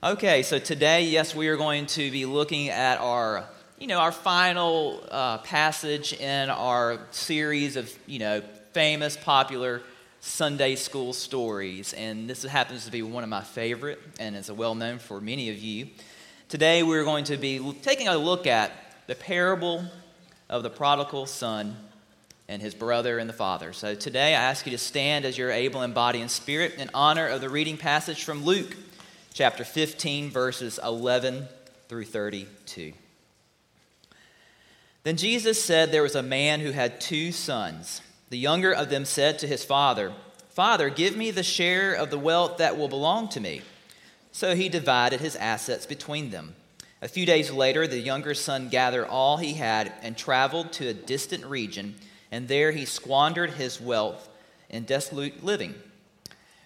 Okay, so today, yes, we are going to be looking at our, you know, our final uh, passage in our series of, you know, famous, popular Sunday school stories. And this happens to be one of my favorite, and it's well known for many of you. Today, we're going to be taking a look at the parable of the prodigal son and his brother and the father. So today, I ask you to stand as you're able in body and spirit in honor of the reading passage from Luke chapter 15, verses 11 through 32. Then Jesus said there was a man who had two sons. The younger of them said to his father, Father, give me the share of the wealth that will belong to me. So he divided his assets between them. A few days later, the younger son gathered all he had and traveled to a distant region, and there he squandered his wealth in dissolute living.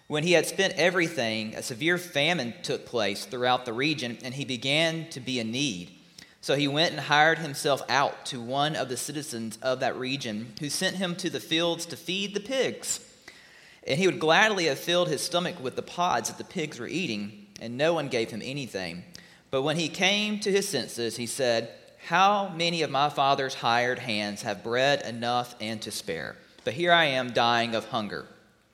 When he had spent everything, a severe famine took place throughout the region, and he began to be in need. So he went and hired himself out to one of the citizens of that region, who sent him to the fields to feed the pigs. And he would gladly have filled his stomach with the pods that the pigs were eating, and no one gave him anything. But when he came to his senses, he said, How many of my father's hired hands have bread enough and to spare? But here I am dying of hunger.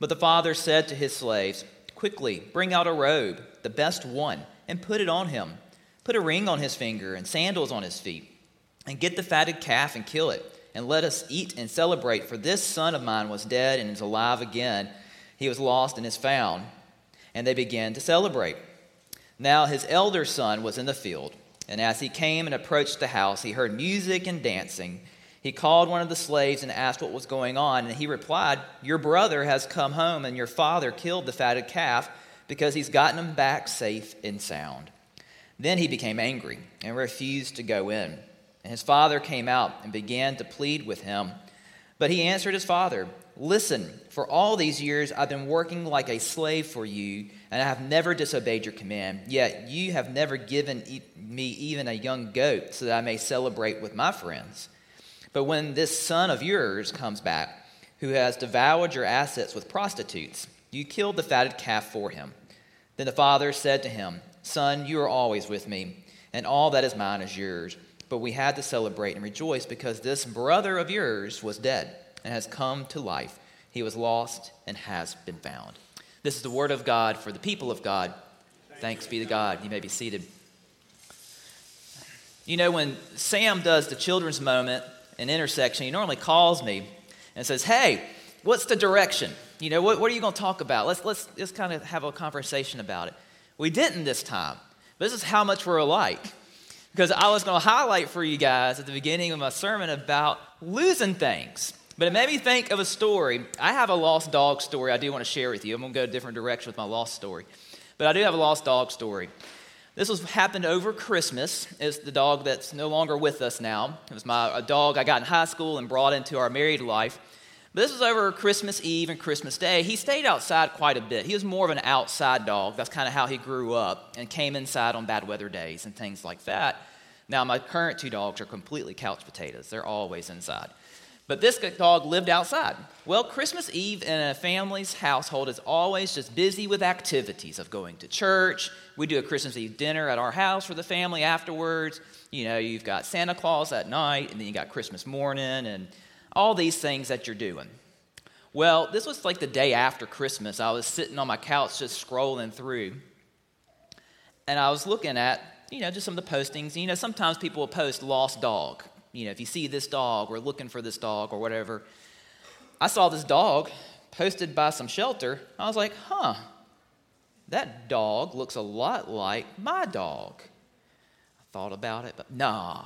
But the father said to his slaves, Quickly, bring out a robe, the best one, and put it on him. Put a ring on his finger and sandals on his feet. And get the fatted calf and kill it. And let us eat and celebrate, for this son of mine was dead and is alive again. He was lost and is found. And they began to celebrate. Now his elder son was in the field. And as he came and approached the house, he heard music and dancing. He called one of the slaves and asked what was going on, and he replied, Your brother has come home, and your father killed the fatted calf because he's gotten him back safe and sound. Then he became angry and refused to go in. And his father came out and began to plead with him. But he answered his father, Listen, for all these years I've been working like a slave for you, and I have never disobeyed your command. Yet you have never given me even a young goat so that I may celebrate with my friends. But when this son of yours comes back, who has devoured your assets with prostitutes, you killed the fatted calf for him. Then the father said to him, Son, you are always with me, and all that is mine is yours. But we had to celebrate and rejoice because this brother of yours was dead and has come to life. He was lost and has been found. This is the word of God for the people of God. Thanks be to God. You may be seated. You know, when Sam does the children's moment, an intersection, he normally calls me and says, Hey, what's the direction? You know, what, what are you going to talk about? Let's, let's just kind of have a conversation about it. We didn't this time. This is how much we're alike. Because I was going to highlight for you guys at the beginning of my sermon about losing things. But it made me think of a story. I have a lost dog story I do want to share with you. I'm going to go a different direction with my lost story. But I do have a lost dog story. This was happened over Christmas. It's the dog that's no longer with us now. It was my a dog I got in high school and brought into our married life. But this was over Christmas Eve and Christmas Day. He stayed outside quite a bit. He was more of an outside dog. That's kind of how he grew up and came inside on bad weather days and things like that. Now, my current two dogs are completely couch potatoes. They're always inside. But this dog lived outside. Well, Christmas Eve in a family's household is always just busy with activities of going to church. We do a Christmas Eve dinner at our house for the family afterwards. You know, you've got Santa Claus at night, and then you got Christmas morning, and all these things that you're doing. Well, this was like the day after Christmas. I was sitting on my couch just scrolling through, and I was looking at, you know, just some of the postings. You know, sometimes people will post lost dog you know, if you see this dog, we're looking for this dog or whatever. I saw this dog posted by some shelter. I was like, huh, that dog looks a lot like my dog. I thought about it, but nah,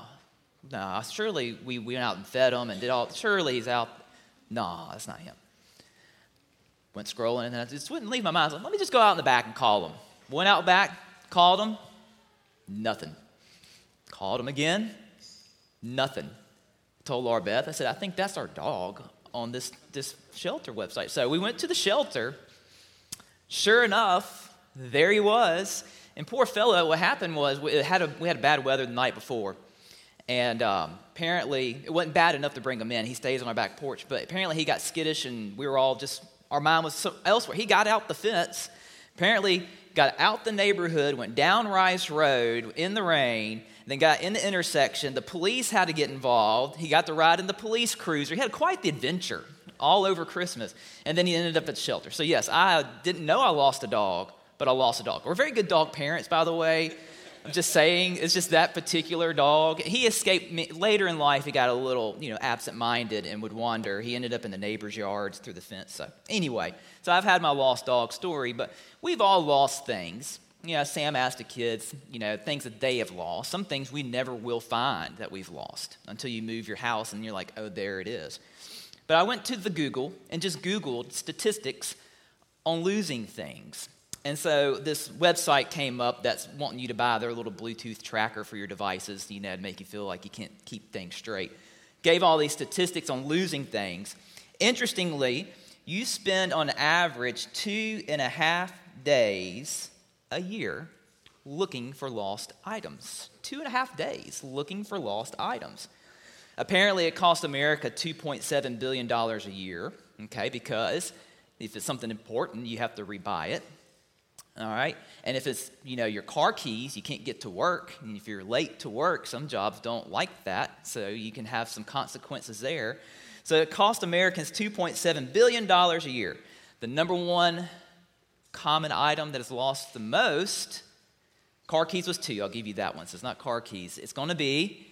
nah, surely we went out and fed him and did all, surely he's out. Nah, that's not him. Went scrolling and I just wouldn't leave my mind. Like, let me just go out in the back and call him. Went out back, called him. Nothing. Called him again. Nothing. Told Laura Beth, I said, I think that's our dog on this, this shelter website. So we went to the shelter. Sure enough, there he was. And poor fellow, what happened was we had, a, we had bad weather the night before. And um, apparently, it wasn't bad enough to bring him in. He stays on our back porch. But apparently, he got skittish, and we were all just, our mind was elsewhere. He got out the fence. Apparently, got out the neighborhood, went down Rice Road in the rain, then got in the intersection. The police had to get involved. He got to ride in the police cruiser. He had quite the adventure all over Christmas. And then he ended up at the shelter. So, yes, I didn't know I lost a dog, but I lost a dog. We're very good dog parents, by the way. I'm just saying, it's just that particular dog. He escaped me. Later in life, he got a little, you know, absent-minded and would wander. He ended up in the neighbor's yards through the fence. So anyway, so I've had my lost dog story, but we've all lost things. You know, Sam asked the kids, you know, things that they have lost. Some things we never will find that we've lost until you move your house and you're like, oh, there it is. But I went to the Google and just Googled statistics on losing things. And so this website came up that's wanting you to buy their little Bluetooth tracker for your devices, you know, to make you feel like you can't keep things straight. Gave all these statistics on losing things. Interestingly, you spend on average two and a half days a year looking for lost items. Two and a half days looking for lost items. Apparently, it costs America $2.7 billion a year, okay, because if it's something important, you have to rebuy it. All right? And if it's, you know, your car keys, you can't get to work. And if you're late to work, some jobs don't like that. So you can have some consequences there. So it costs Americans $2.7 billion a year. The number one common item that is lost the most, car keys was two. I'll give you that one. So it's not car keys. It's going to be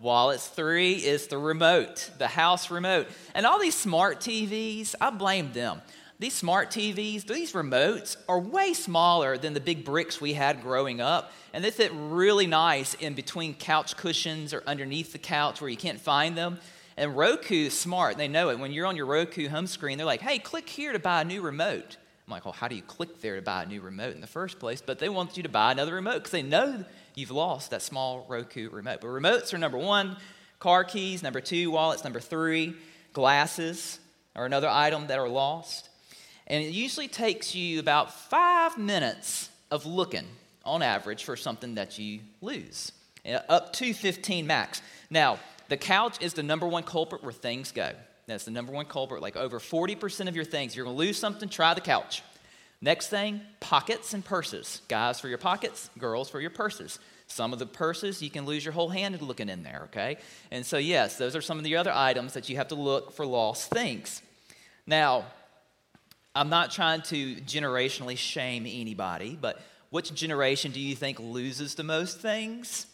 wallets. Three is the remote, the house remote. And all these smart TVs, I blame them. These smart TVs, these remotes are way smaller than the big bricks we had growing up. And they fit really nice in between couch cushions or underneath the couch where you can't find them. And Roku is smart. They know it. When you're on your Roku home screen, they're like, hey, click here to buy a new remote. I'm like, well, how do you click there to buy a new remote in the first place? But they want you to buy another remote because they know you've lost that small Roku remote. But remotes are number one, car keys, number two, wallets, number three, glasses are another item that are lost. And it usually takes you about five minutes of looking on average for something that you lose, up to 15 max. Now, the couch is the number one culprit where things go. That's the number one culprit. Like over 40% of your things, you're going to lose something, try the couch. Next thing, pockets and purses. Guys for your pockets, girls for your purses. Some of the purses, you can lose your whole hand looking in there, okay? And so, yes, those are some of the other items that you have to look for lost things. Now, I'm not trying to generationally shame anybody, but which generation do you think loses the most things?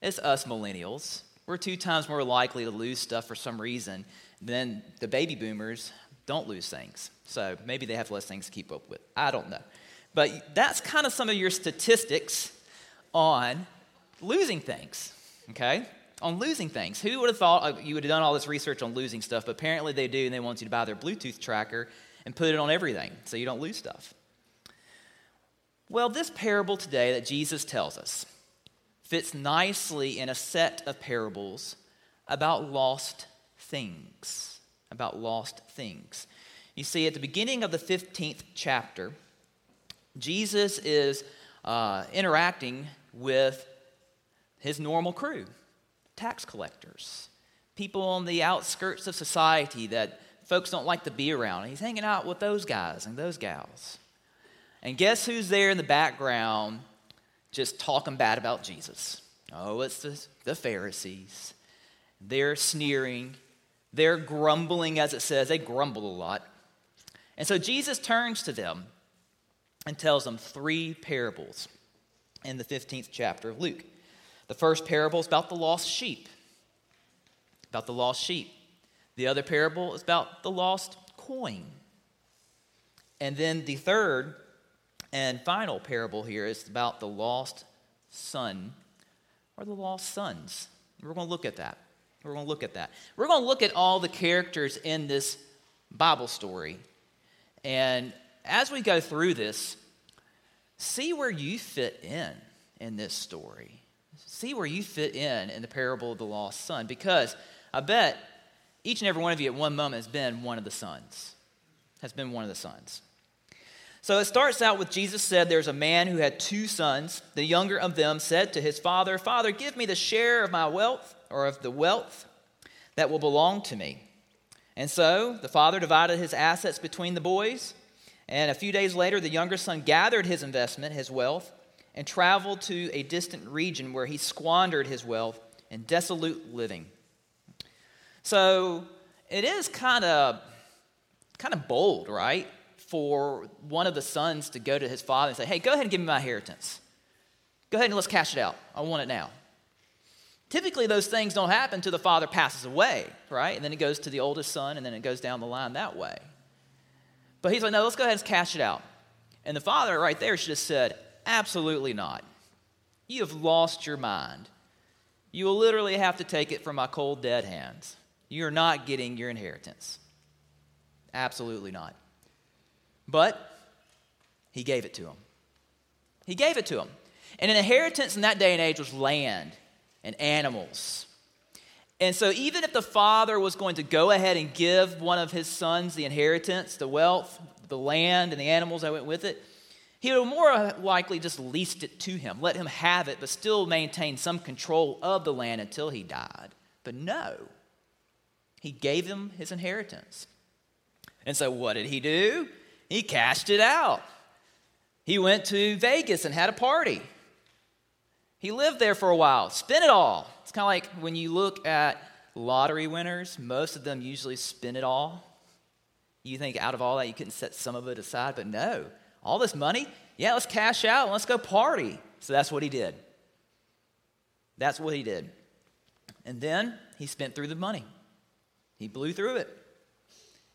It's us millennials. We're two times more likely to lose stuff for some reason than the baby boomers don't lose things. So maybe they have less things to keep up with. I don't know. But that's kind of some of your statistics on losing things, okay? On losing things. Who would have thought uh, you would have done all this research on losing stuff? But apparently they do, and they want you to buy their Bluetooth tracker and put it on everything so you don't lose stuff. Well, this parable today that Jesus tells us fits nicely in a set of parables about lost things. About lost things. You see, at the beginning of the 15th chapter, Jesus is uh, interacting with his normal crew, tax collectors, people on the outskirts of society that folks don't like to be around. He's hanging out with those guys and those gals. And guess who's there in the background just talking bad about Jesus? Oh, it's the, the Pharisees. They're sneering, they're grumbling, as it says. They grumble a lot. And so Jesus turns to them and tells them three parables in the 15th chapter of Luke. The first parable is about the lost sheep. About the lost sheep. The other parable is about the lost coin. And then the third and final parable here is about the lost son or the lost sons. We're going to look at that. We're going to look at that. We're going to look at all the characters in this Bible story. And as we go through this, see where you fit in in this story. See where you fit in in the parable of the lost son, because I bet each and every one of you at one moment has been one of the sons, has been one of the sons. So it starts out with Jesus said, There's a man who had two sons. The younger of them said to his father, Father, give me the share of my wealth, or of the wealth that will belong to me. And so the father divided his assets between the boys. And a few days later, the younger son gathered his investment, his wealth, and traveled to a distant region where he squandered his wealth in dissolute living. So it is kind of kind of bold, right? For one of the sons to go to his father and say, Hey, go ahead and give me my inheritance. Go ahead and let's cash it out. I want it now. Typically, those things don't happen until the father passes away, right? And then it goes to the oldest son, and then it goes down the line that way. But he's like, No, let's go ahead and cash it out. And the father right there should have said, Absolutely not. You have lost your mind. You will literally have to take it from my cold, dead hands. You're not getting your inheritance. Absolutely not. But he gave it to him. He gave it to him. And an inheritance in that day and age was land and animals. And so, even if the father was going to go ahead and give one of his sons the inheritance, the wealth, the land, and the animals that went with it, he would more likely just leased it to him, let him have it, but still maintain some control of the land until he died. But no, he gave him his inheritance. And so, what did he do? He cashed it out. He went to Vegas and had a party. He lived there for a while, spent it all. It's kind of like when you look at lottery winners, most of them usually spend it all. You think out of all that you couldn't set some of it aside, but no. All this money, yeah, let's cash out let's go party. So that's what he did. That's what he did. And then he spent through the money. He blew through it.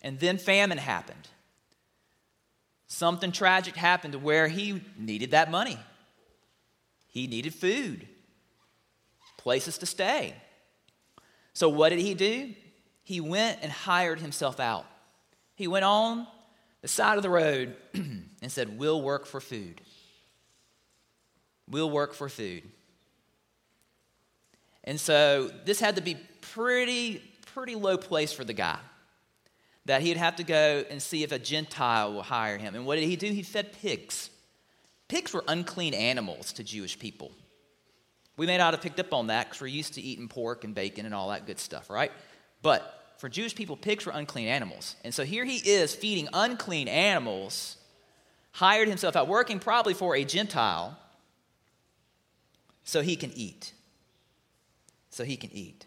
And then famine happened. Something tragic happened to where he needed that money. He needed food, places to stay. So, what did he do? He went and hired himself out. He went on the side of the road and said, We'll work for food. We'll work for food. And so this had to be pretty, pretty low place for the guy. That he'd have to go and see if a Gentile will hire him. And what did he do? He fed pigs. Pigs were unclean animals to Jewish people. We may not have picked up on that because we're used to eating pork and bacon and all that good stuff, right? But for Jewish people, pigs were unclean animals. And so here he is feeding unclean animals, hired himself out, working probably for a Gentile so he can eat. So he can eat.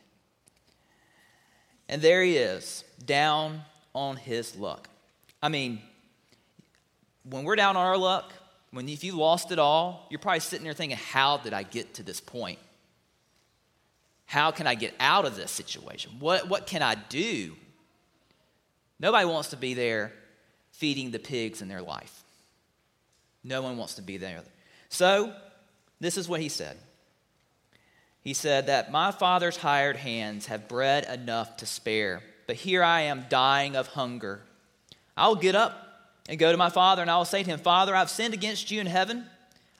And there he is, down on his luck. I mean, when we're down on our luck, when if you lost it all, you're probably sitting there thinking, how did I get to this point? How can I get out of this situation? What, what can I do? Nobody wants to be there feeding the pigs in their life. No one wants to be there. So, this is what he said. He said that my father's hired hands have bread enough to spare, but here I am dying of hunger. I'll get up and go to my father, and I will say to him, Father, I've sinned against you in heaven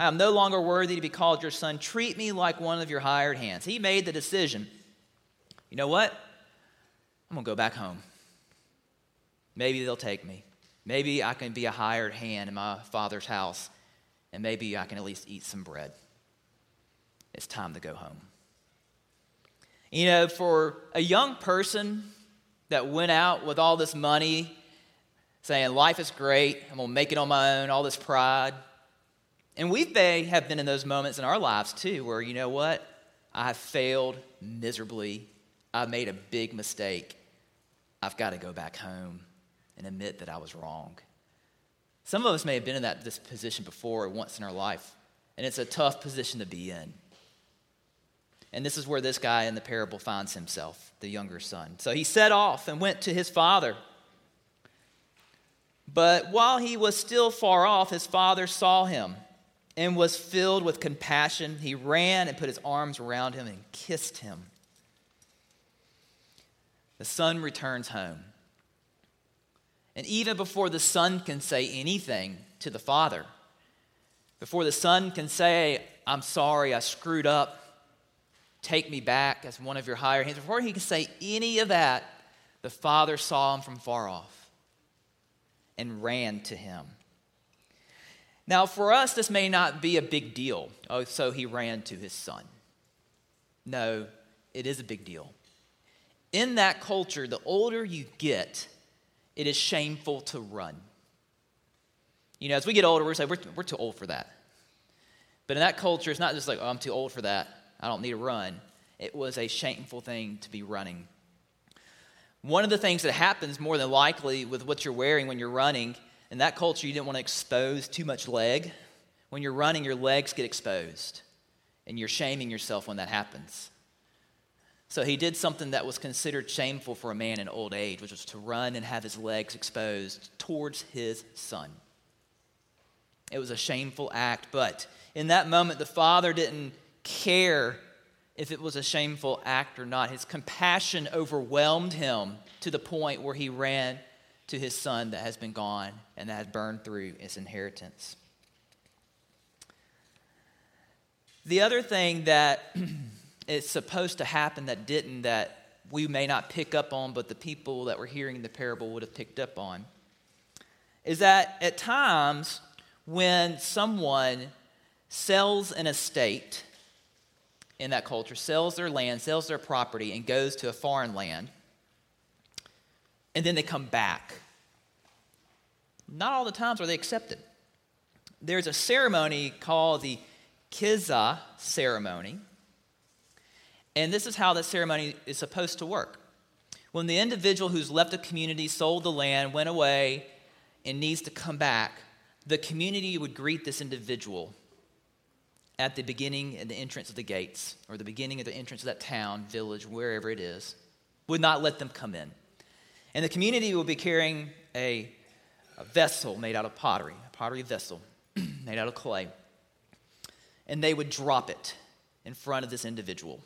I am no longer worthy to be called your son. Treat me like one of your hired hands. He made the decision. You know what? I'm going to go back home. Maybe they'll take me. Maybe I can be a hired hand in my father's house, and maybe I can at least eat some bread. It's time to go home. You know, for a young person that went out with all this money, saying, Life is great, I'm to make it on my own, all this pride, and we may have been in those moments in our lives too, where you know what? I have failed miserably. I've made a big mistake. I've got to go back home and admit that I was wrong. Some of us may have been in that this position before once in our life, and it's a tough position to be in. And this is where this guy in the parable finds himself, the younger son. So he set off and went to his father. But while he was still far off, his father saw him and was filled with compassion. He ran and put his arms around him and kissed him. The son returns home. And even before the son can say anything to the father, before the son can say, I'm sorry, I screwed up. Take me back as one of your higher hands. Before he can say any of that, the father saw him from far off and ran to him. Now, for us, this may not be a big deal. Oh, so he ran to his son. No, it is a big deal. In that culture, the older you get, it is shameful to run. You know, as we get older, we say, we're, we're too old for that. But in that culture, it's not just like, oh, I'm too old for that. I don't need to run. It was a shameful thing to be running. One of the things that happens more than likely with what you're wearing when you're running, in that culture, you didn't want to expose too much leg. When you're running, your legs get exposed, and you're shaming yourself when that happens. So he did something that was considered shameful for a man in old age, which was to run and have his legs exposed towards his son. It was a shameful act, but in that moment, the father didn't care if it was a shameful act or not. His compassion overwhelmed him to the point where he ran to his son that has been gone and that has burned through his inheritance. The other thing that is supposed to happen that didn't, that we may not pick up on, but the people that were hearing the parable would have picked up on, is that at times when someone sells an estate in that culture, sells their land, sells their property, and goes to a foreign land, and then they come back. Not all the times are they accepted. There's a ceremony called the Kiza ceremony, and this is how that ceremony is supposed to work. When the individual who's left the community, sold the land, went away, and needs to come back, the community would greet this individual at the beginning and the entrance of the gates, or the beginning of the entrance of that town, village, wherever it is, would not let them come in. And the community will be carrying a, a vessel made out of pottery, a pottery vessel made out of clay. And they would drop it in front of this individual,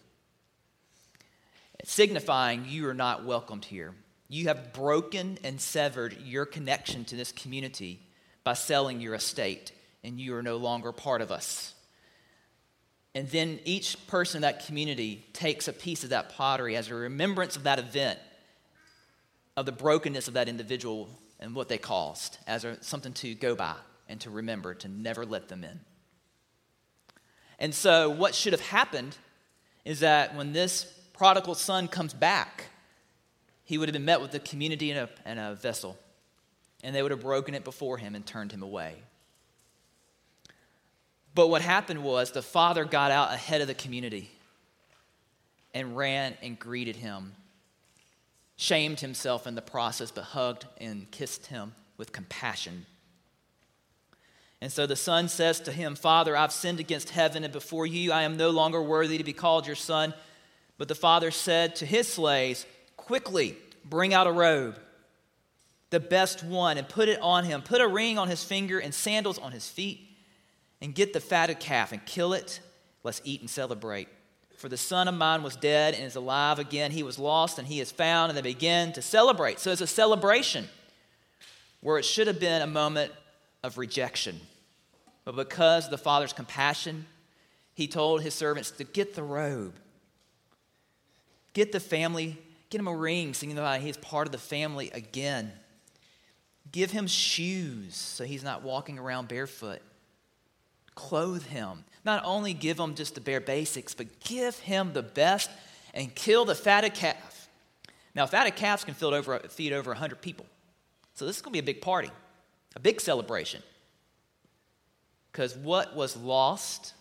signifying you are not welcomed here. You have broken and severed your connection to this community by selling your estate, and you are no longer part of us. And then each person in that community takes a piece of that pottery as a remembrance of that event, of the brokenness of that individual and what they caused, as a, something to go by and to remember, to never let them in. And so, what should have happened is that when this prodigal son comes back, he would have been met with the community a, in a vessel, and they would have broken it before him and turned him away. But what happened was the father got out ahead of the community and ran and greeted him, shamed himself in the process, but hugged and kissed him with compassion. And so the son says to him, Father, I've sinned against heaven and before you. I am no longer worthy to be called your son. But the father said to his slaves, Quickly bring out a robe, the best one, and put it on him. Put a ring on his finger and sandals on his feet and get the fatted calf and kill it. Let's eat and celebrate. For the son of mine was dead and is alive again. He was lost and he is found. And they begin to celebrate. So it's a celebration where it should have been a moment of rejection. But because of the father's compassion, he told his servants to get the robe, get the family, get him a ring, singing that he is part of the family again. Give him shoes so he's not walking around barefoot clothe him. Not only give him just the bare basics, but give him the best and kill the fatted calf. Now, fatted calves can feed over, feed over 100 people. So this is going to be a big party, a big celebration. Because what was lost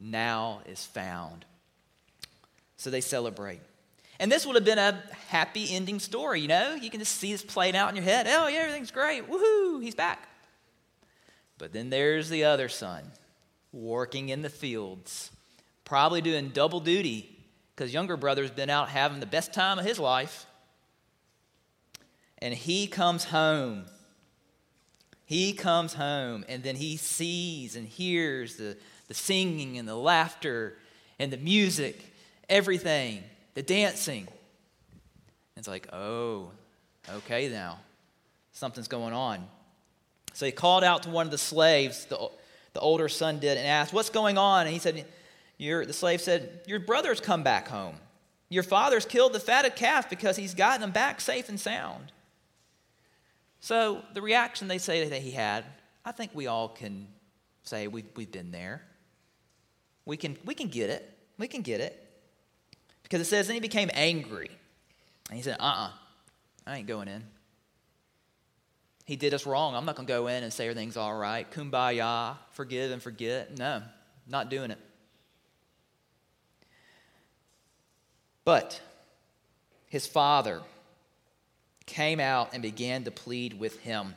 now is found. So they celebrate. And this would have been a happy ending story, you know? You can just see this playing out in your head. Oh, yeah, everything's great. Woohoo, he's back. But then there's the other son working in the fields, probably doing double duty because younger brother's been out having the best time of his life. And he comes home. He comes home and then he sees and hears the, the singing and the laughter and the music, everything, the dancing. It's like, oh, okay now. Something's going on. So he called out to one of the slaves, the, the older son did and asked, What's going on? And he said, your, The slave said, Your brother's come back home. Your father's killed the fatted calf because he's gotten them back safe and sound. So the reaction they say that he had, I think we all can say we've, we've been there. We can, we can get it. We can get it. Because it says, then he became angry. And he said, uh uh-uh, uh I ain't going in. He did us wrong. I'm not going to go in and say everything's all right. Kumbaya, forgive and forget. No, not doing it. But his father came out and began to plead with him.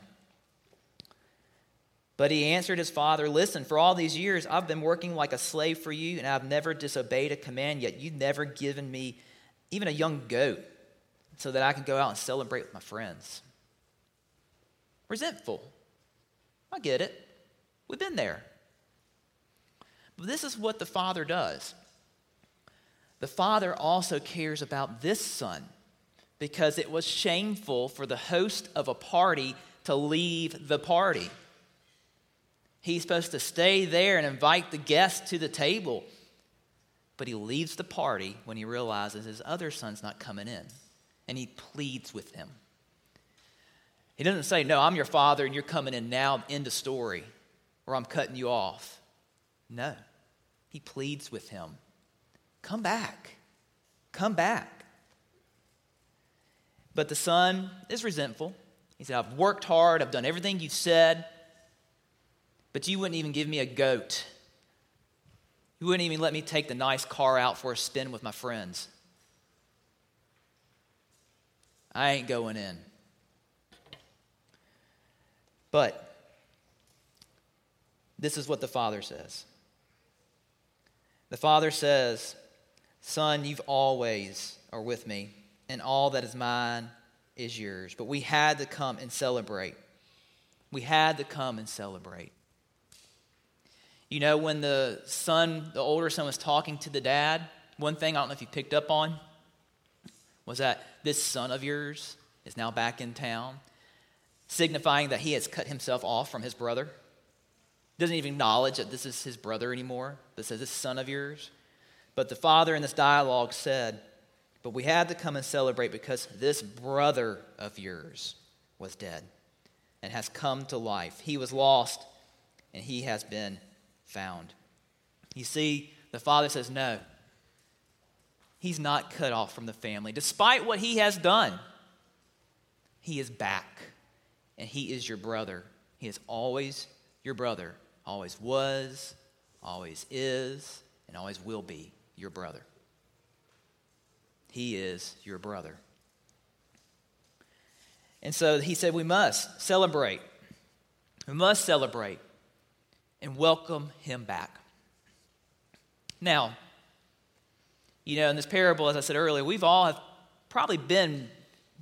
But he answered his father, Listen, for all these years I've been working like a slave for you, and I've never disobeyed a command, yet you've never given me even a young goat so that I can go out and celebrate with my friends. Resentful. I get it. We've been there. But this is what the father does. The father also cares about this son because it was shameful for the host of a party to leave the party. He's supposed to stay there and invite the guests to the table. But he leaves the party when he realizes his other son's not coming in. And he pleads with him. He doesn't say, No, I'm your father and you're coming in now, end of story, or I'm cutting you off. No. He pleads with him Come back. Come back. But the son is resentful. He said, I've worked hard, I've done everything you've said, but you wouldn't even give me a goat. You wouldn't even let me take the nice car out for a spin with my friends. I ain't going in. But this is what the father says. The father says, Son, you've always are with me and all that is mine is yours. But we had to come and celebrate. We had to come and celebrate. You know, when the son, the older son, was talking to the dad, one thing I don't know if you picked up on was that this son of yours is now back in town, signifying that he has cut himself off from his brother. Doesn't even acknowledge that this is his brother anymore, but says, This son of yours. But the father in this dialogue said, but we had to come and celebrate because this brother of yours was dead and has come to life. He was lost and he has been found. You see, the father says, No, he's not cut off from the family. Despite what he has done, he is back and he is your brother. He is always your brother, always was, always is, and always will be your brother. He is your brother. And so he said, We must celebrate. We must celebrate and welcome him back. Now, you know, in this parable, as I said earlier, we've all have probably been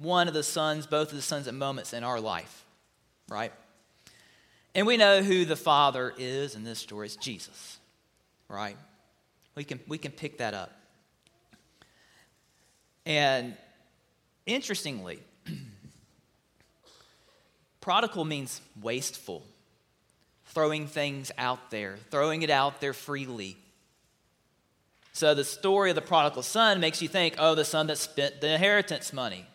one of the sons, both of the sons at moments in our life, right? And we know who the father is in this story. It's Jesus, right? We can, we can pick that up. And interestingly, prodigal means wasteful, throwing things out there, throwing it out there freely. So the story of the prodigal son makes you think, oh, the son that spent the inheritance money.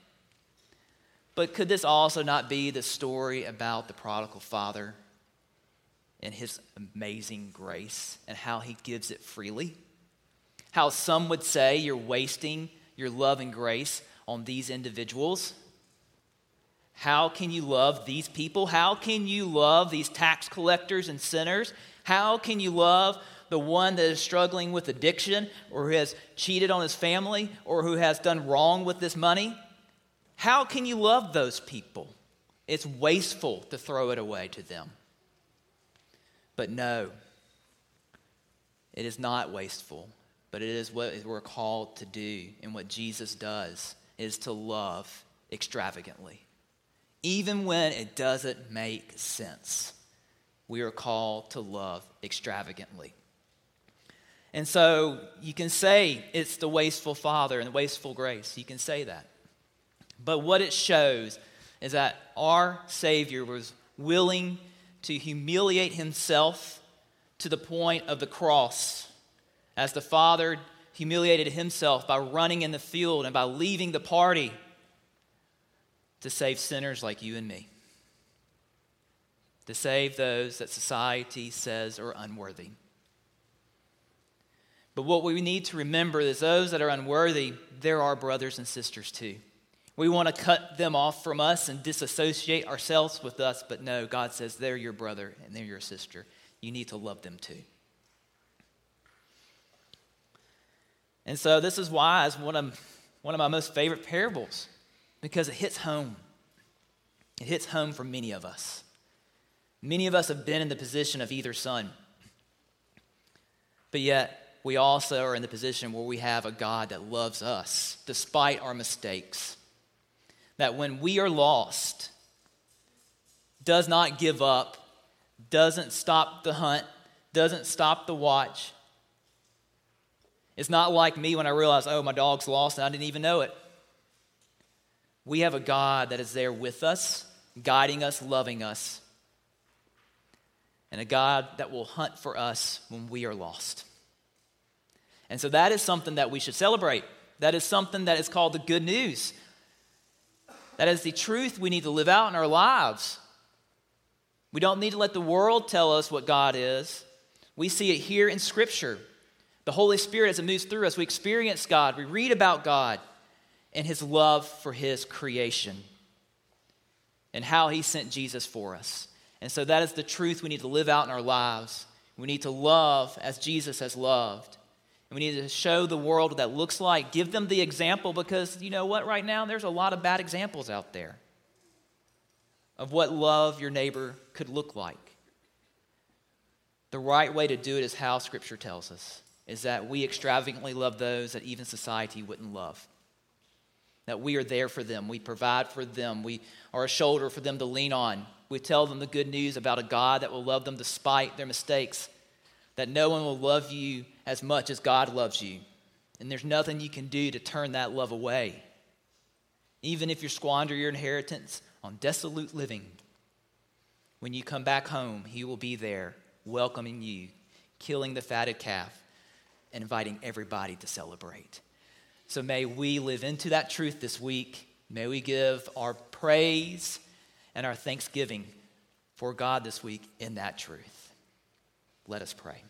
But could this also not be the story about the prodigal father and his amazing grace and how he gives it freely? How some would say you're wasting your love and grace on these individuals? How can you love these people? How can you love these tax collectors and sinners? How can you love the one that is struggling with addiction or who has cheated on his family or who has done wrong with this money? How can you love those people? It's wasteful to throw it away to them. But no, it is not wasteful but it is what we're called to do. And what Jesus does is to love extravagantly. Even when it doesn't make sense, we are called to love extravagantly. And so you can say it's the wasteful father and the wasteful grace. You can say that. But what it shows is that our Savior was willing to humiliate himself to the point of the cross as the Father humiliated himself by running in the field and by leaving the party to save sinners like you and me, to save those that society says are unworthy. But what we need to remember is those that are unworthy, they're our brothers and sisters too. We want to cut them off from us and disassociate ourselves with us, but no, God says they're your brother and they're your sister. You need to love them too. And so this is why it's one of, one of my most favorite parables because it hits home. It hits home for many of us. Many of us have been in the position of either son. But yet, we also are in the position where we have a God that loves us despite our mistakes. That when we are lost, does not give up, doesn't stop the hunt, doesn't stop the watch, it's not like me when I realize, oh, my dog's lost and I didn't even know it. We have a God that is there with us, guiding us, loving us, and a God that will hunt for us when we are lost. And so that is something that we should celebrate. That is something that is called the good news. That is the truth we need to live out in our lives. We don't need to let the world tell us what God is. We see it here in Scripture. The Holy Spirit, as it moves through us, we experience God, we read about God and His love for His creation and how He sent Jesus for us. And so that is the truth we need to live out in our lives. We need to love as Jesus has loved. And we need to show the world what that looks like. Give them the example because you know what, right now, there's a lot of bad examples out there of what love your neighbor could look like. The right way to do it is how Scripture tells us is that we extravagantly love those that even society wouldn't love. That we are there for them, we provide for them, we are a shoulder for them to lean on. We tell them the good news about a God that will love them despite their mistakes, that no one will love you as much as God loves you. And there's nothing you can do to turn that love away. Even if you squander your inheritance on dissolute living, when you come back home, He will be there welcoming you, killing the fatted calf, and inviting everybody to celebrate. So may we live into that truth this week. May we give our praise and our thanksgiving for God this week in that truth. Let us pray.